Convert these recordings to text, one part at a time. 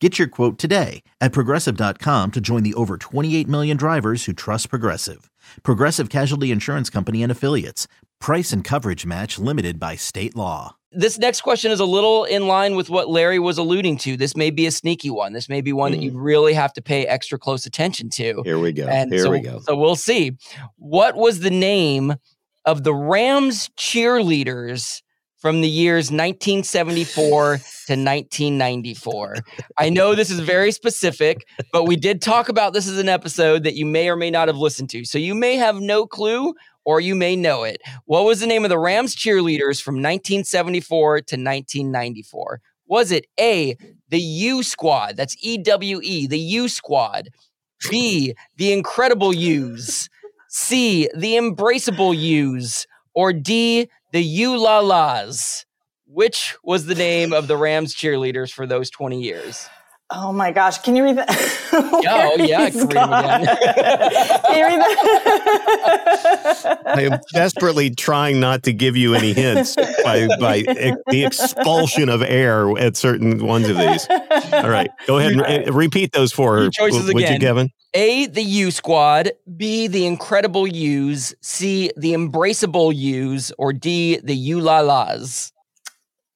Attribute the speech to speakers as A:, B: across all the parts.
A: Get your quote today at progressive.com to join the over 28 million drivers who trust Progressive. Progressive Casualty Insurance Company and Affiliates. Price and coverage match limited by state law.
B: This next question is a little in line with what Larry was alluding to. This may be a sneaky one. This may be one mm. that you really have to pay extra close attention to.
C: Here we go. And Here
B: so,
C: we go.
B: So we'll see. What was the name of the Rams cheerleaders from the years 1974 to 1994. I know this is very specific, but we did talk about this as an episode that you may or may not have listened to. So you may have no clue or you may know it. What was the name of the Rams cheerleaders from 1974 to 1994? Was it A, the Ewe Squad? That's E W E, the Ewe Squad. B, the Incredible Ewes. C, the Embraceable Ewes. Or D, the Ewe-La-Las. Which was the name of the Rams cheerleaders for those 20 years?
D: Oh my gosh. Can you read that?
B: oh, yeah. I can read again. can you read
C: that? I am desperately trying not to give you any hints by, by ex- the expulsion of air at certain ones of these. All right. Go ahead and re- repeat those for her.
B: Choices
C: Would
B: again.
C: you, Kevin?
B: A, the Ewe Squad. B, the Incredible Ewes. C, the Embraceable Ewes. Or D, the Ewe-La-Las.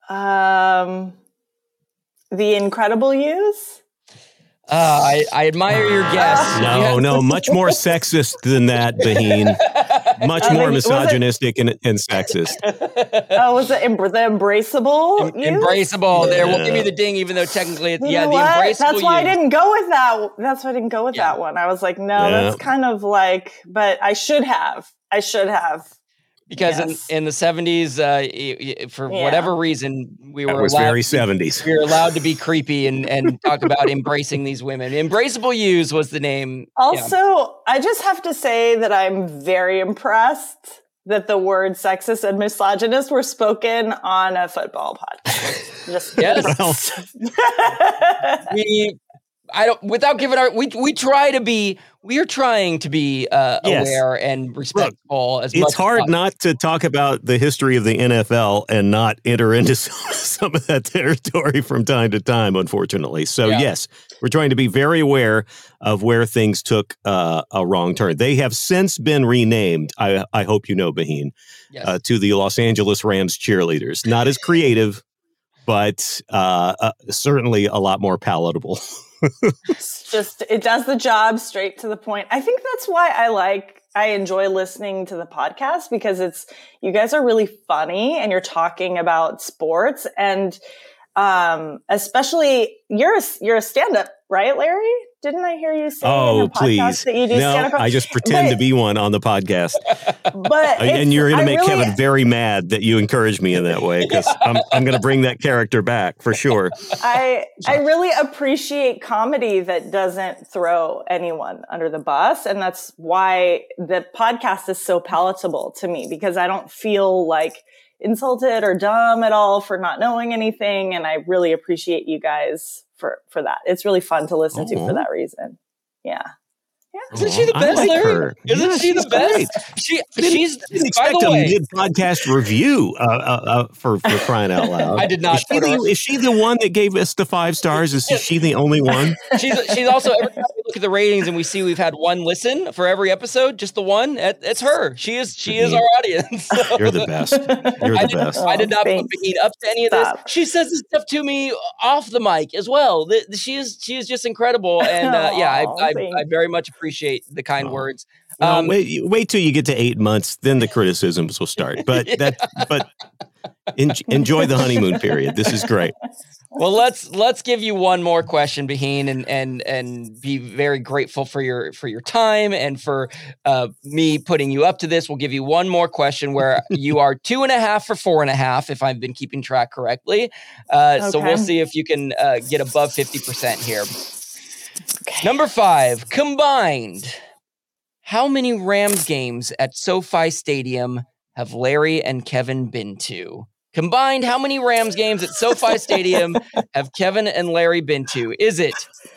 D: Um the Incredible Ewes?
B: Uh, I, I admire your guess.
C: No, no, much more sexist than that, Behin. Much uh, more misogynistic and, and sexist.
D: Oh, was it em- the embraceable?
B: Em- embraceable. Yeah. There, we'll give you the ding, even though technically, it's, yeah, the embraceable.
D: That's why I didn't go with that. That's why I didn't go with yeah. that one. I was like, no, yeah. that's kind of like, but I should have. I should have
B: because yes. in, in the 70s uh, for yeah. whatever reason we were
C: was very 70s
B: we were allowed to be creepy and, and talk about embracing these women embraceable ewes was the name
D: also yeah. i just have to say that i'm very impressed that the word sexist and misogynist were spoken on a football podcast just
B: yes we I don't without giving our we we try to be we are trying to be uh, yes. aware and respectful Look, as
C: it's hard not to talk about the history of the NFL and not enter into some, some of that territory from time to time unfortunately so yeah. yes we're trying to be very aware of where things took uh, a wrong turn they have since been renamed i, I hope you know Behin yes. uh, to the Los Angeles Rams cheerleaders not as creative but uh, uh, certainly a lot more palatable
D: just it does the job straight to the point. I think that's why I like I enjoy listening to the podcast because it's you guys are really funny and you're talking about sports and um especially you're a, you're a stand-up right larry didn't i hear you say
C: oh please. that you do no i just pretend but, to be one on the podcast.
D: But
C: and you're going to make really, kevin very mad that you encourage me in that way because i'm, I'm going to bring that character back for sure.
D: I i really appreciate comedy that doesn't throw anyone under the bus and that's why the podcast is so palatable to me because i don't feel like insulted or dumb at all for not knowing anything. And I really appreciate you guys for, for that. It's really fun to listen to for oh. that reason. Yeah. Yeah.
B: Isn't she the best,
C: like
B: Larry?
C: Her.
B: Isn't
C: yeah,
B: she the best?
C: Great.
B: She
C: didn't,
B: she's
C: didn't
B: by
C: expect
B: the
C: a
B: way,
C: mid podcast review uh, uh, uh, for, for crying out loud.
B: I did not
C: Is she, the, is she the one that gave us the five stars? Is she the only one?
B: she's she's also every time we look at the ratings and we see we've had one listen for every episode, just the one. It's her. She is she is our audience. So-
C: You're the best. You're
B: I
C: the
B: did,
C: best.
B: I did not put
D: Thanks.
B: Up to any of
D: Stop.
B: this. She says this stuff to me off the mic as well. Th- She is she is just incredible, and uh, yeah, I, I, I very much appreciate the kind
C: Aw.
B: words.
C: Well,
B: Um,
C: wait, wait till you get to eight months, then the criticisms will start. But that, but en- enjoy the honeymoon period. This is great.
B: Well, let's let's give you one more question, Behin, and and and be very grateful for your for your time and for uh, me putting you up to this. We'll give you one more question where you are two and a half for four and a half, if I've been keeping track correctly. Uh, So we'll see if you can uh, get above fifty percent here. Number five, combined. How many Rams games at SoFi Stadium have Larry and Kevin been to? Combined, how many Rams games at SoFi Stadium have Kevin and Larry been to? Is it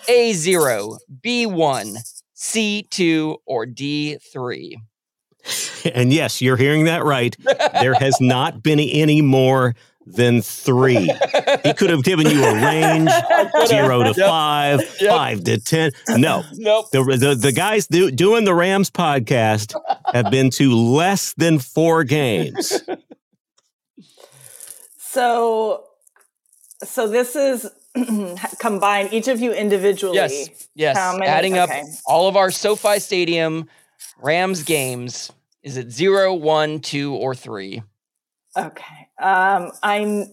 B: A0, B1, C2, or D3?
C: And yes, you're hearing that right. There has not been any more than three. He could have given you a range zero to
B: Yep.
C: five,
B: Yep.
C: five to 10. No.
B: Nope.
C: The, the, the guys do, doing the Rams podcast have been to less than four games.
D: So, so this is combine each of you individually.
B: Yes. Yes.
D: How many?
B: Adding up all of our SoFi Stadium Rams games. Is it zero, one, two, or three?
D: Okay. Um, I'm.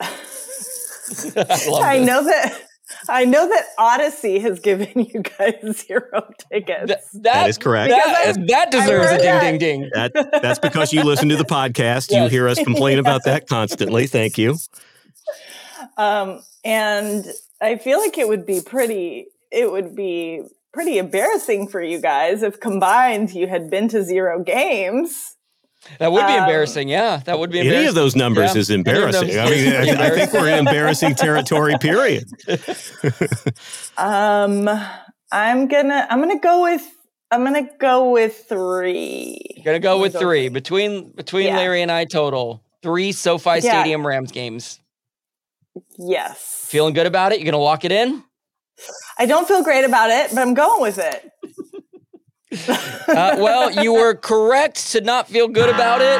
B: I
D: I know that. I know that Audacy has given you guys zero tickets.
B: Th-
C: That is correct.
B: That,
D: Because
B: that deserves a ding,
D: that.
B: ding, ding.
C: That, that's because you listen to the podcast. You hear us complain about that constantly. Thank you.
D: Um, and I feel like it would be pretty. It would be pretty embarrassing for you guys if combined you had been to zero games.
B: That would be
D: Um,
B: embarrassing. Yeah, that would be
C: Any of those numbers
B: Yeah.
C: is embarrassing.
B: those
C: I mean,
B: would
C: I, I think we're in embarrassing territory, period.
D: Um, I'm gonna. I'm gonna go with. I'm gonna go with three.
B: Gonna go
D: I'm
B: with
D: go
B: three between between
D: Yeah.
B: Larry and I total three SoFi
D: Yeah.
B: Stadium Rams games.
D: Yes.
B: Feeling good about it? You're gonna lock it in?
D: I don't feel great about it, but I'm going with it.
B: Uh, well, you were correct to not feel good about it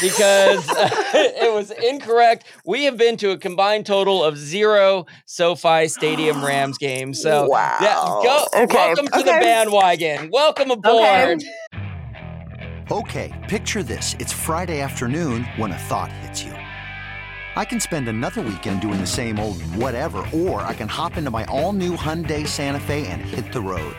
B: because it was incorrect. We have been to a combined total of zero SoFi Stadium Rams games. So,
D: Wow.
B: yeah, go.
D: Okay,
B: Welcome to the bandwagon. Welcome aboard.
E: Okay, picture this. It's Friday afternoon when a thought hits you. I can spend another weekend doing the same old whatever, or I can hop into my all new Hyundai Santa Fe and hit the road.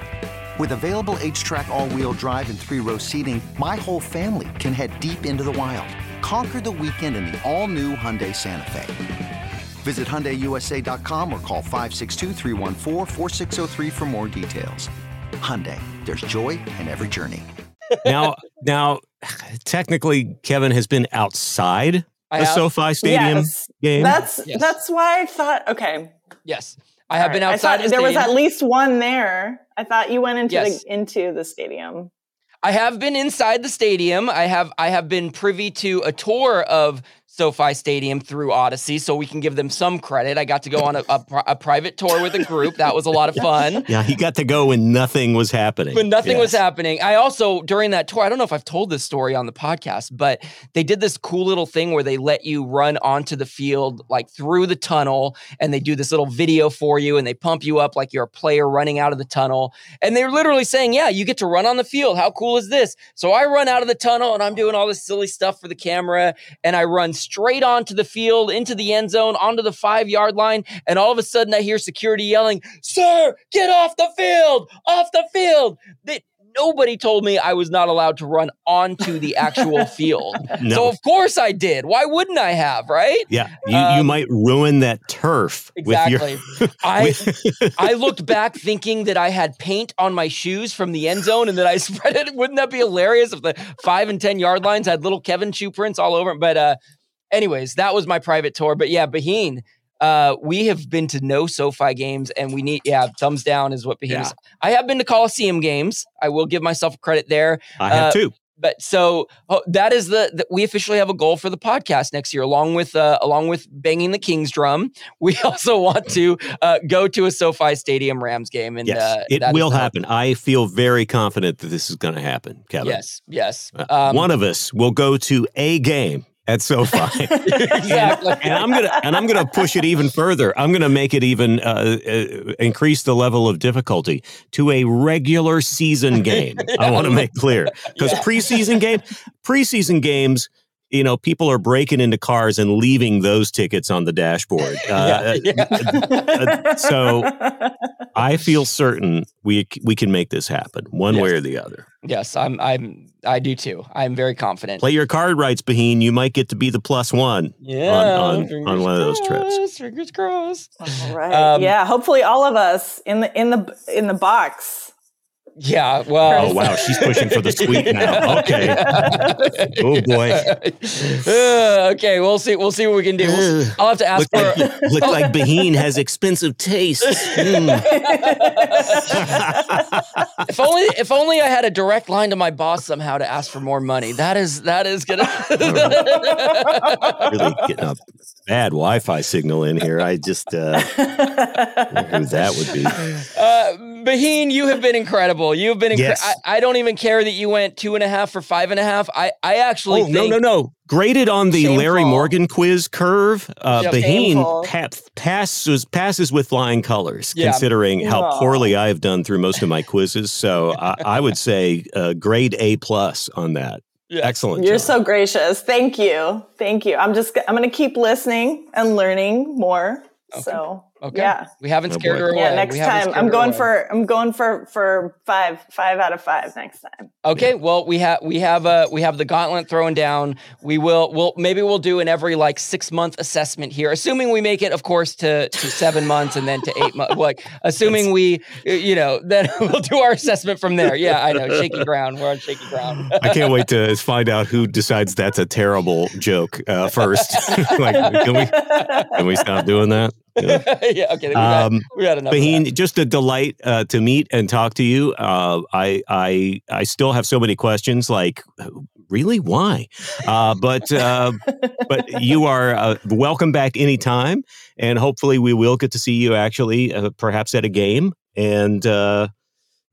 E: With available HTRAC, all wheel drive, and three row seating, my whole family can head deep into the wild. Conquer the weekend in the all new Hyundai Santa Fe. Visit HyundaiUSA.com or call 562-314-4603 for more details. Hyundai, there's joy in every journey.
C: Now, now, technically, Kevin has been outside
B: I
C: the
B: have,
C: SoFi Stadium
D: Yes.
C: game.
D: That's
B: Yes.
D: that's why I thought. Okay,
B: yes, I have been outside. the
D: there was at least one there. I thought you went into
B: Yes.
D: the into the stadium.
B: I have been inside the stadium. I have I have been privy to a tour of SoFi Stadium through Audacy, so we can give them some credit. I got to go on a, a, a private tour with a group. That was a lot of fun.
C: yeah, he got to go when nothing was happening.
B: When nothing was happening. I also, during that tour, I don't know if I've told this story on the podcast, but they did this cool little thing where they let you run onto the field, like through the tunnel, and they do this little video for you and they pump you up like you're a player running out of the tunnel. And they're literally saying, Yeah, you get to run on the field. How cool is this? So I run out of the tunnel and I'm doing all this silly stuff for the camera, and I run straight onto the field, into the end zone, onto the five yard line, and all of a sudden I hear security yelling, Sir, get off the field, off the field. They, nobody told me I was not allowed to run onto the actual field.
C: No.
B: So of course I did. Why wouldn't I have, right?
C: yeah, you, you
B: Um,
C: might ruin that turf
B: Exactly.
C: with your.
B: I I looked back thinking that I had paint on my shoes from the end zone and that I spread it. Wouldn't that be hilarious if the five and ten yard lines had little Kevin shoe prints all over? But uh anyways, that was my private tour. But yeah, Behin, Uh, we have been to no SoFi games, and we need yeah, thumbs down is what Behemoth. Yeah. I have been to Coliseum games. I will give myself credit there.
C: I have uh, too
B: but so oh, that is the, the, we officially have a goal for the podcast next year along with uh, along with banging the king's drum we also want to uh, go to a sofi stadium rams game and
C: yes,
B: uh,
C: it will happen i feel very confident that this is going to happen kevin
B: yes yes
C: uh, um, one of us will go to a game at SoFi.
B: exactly.
C: and, and, I'm gonna and I'm gonna push it even further. I'm gonna make it even uh, uh, increase the level of difficulty to a regular season game. I want to make clear because yeah. preseason game, preseason games you know, people are breaking into cars and leaving those tickets on the dashboard. Uh, yeah, yeah. Uh, so I feel certain we we can make this happen one yes. way or the other.
B: Yes, I'm I'm I do too. I'm very confident.
C: Play your card rights, Behin. You might get to be the plus one.
B: Yeah,
C: on, on, on one of those trips.
B: Fingers crossed.
D: All right. Um, yeah. Hopefully, all of us in the in the in the box
B: yeah, well.
C: Oh wow, she's pushing for the suite now. Okay. oh boy.
B: Uh, okay, we'll see. We'll see what we can do. We'll, I'll have to ask
C: look
B: for.
C: Like, look like Behin has expensive tastes. Mm.
B: if only, if only I had a direct line to my boss somehow to ask for more money. That is that is gonna
C: really getting a bad Wi-Fi signal in here. I just uh, who that would be.
B: Uh, Behin, you have been incredible. You've been incredible. Yes. I, I, don't even care that you went two and a half for five and a half. I, I actually oh, think-
C: no, no, no. Graded on the Shameful. Larry Morgan quiz curve, uh, yep. Behin pa- passes passes with flying colors, yeah. considering how poorly I have done through most of my quizzes. So I, I would say uh, grade A plus on that. Yeah. Excellent.
D: You're job. so gracious. Thank you. Thank you. I'm just I'm going to keep listening and learning more. Okay. So
B: Okay. Yeah. We haven't oh, scared her away.
D: Yeah, next time I'm going for I'm going for for five five out of five next time.
B: Okay. Well, we have we have uh we have the gauntlet thrown down. We will we'll maybe we'll do an every like six month assessment here, assuming we make it, of course, to to seven months and then to eight months. Like assuming we you know then we'll do our assessment from there. Yeah, I know. Shaky ground. We're on shaky ground.
C: I can't wait to find out who decides that's a terrible joke uh, first. like, can we can we stop doing that?
B: yeah, okay. We got, um, we got enough.
C: Behin, just a delight uh, to meet and talk to you. Uh, I, I, I still have so many questions. Like, really, why? Uh, but, uh, but you are uh, welcome back anytime, and hopefully, we will get to see you actually, uh, perhaps at a game, and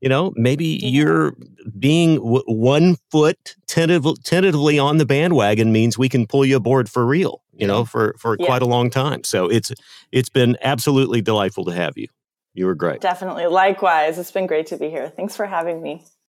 C: you know, maybe you're being w- one foot tentative- tentatively on the bandwagon means we can pull you aboard for real you know, for for yeah. quite a long time. So it's it's been absolutely delightful to have you. You were great.
D: Definitely. Likewise. It's been great to be here. Thanks for having me.